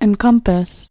encompass.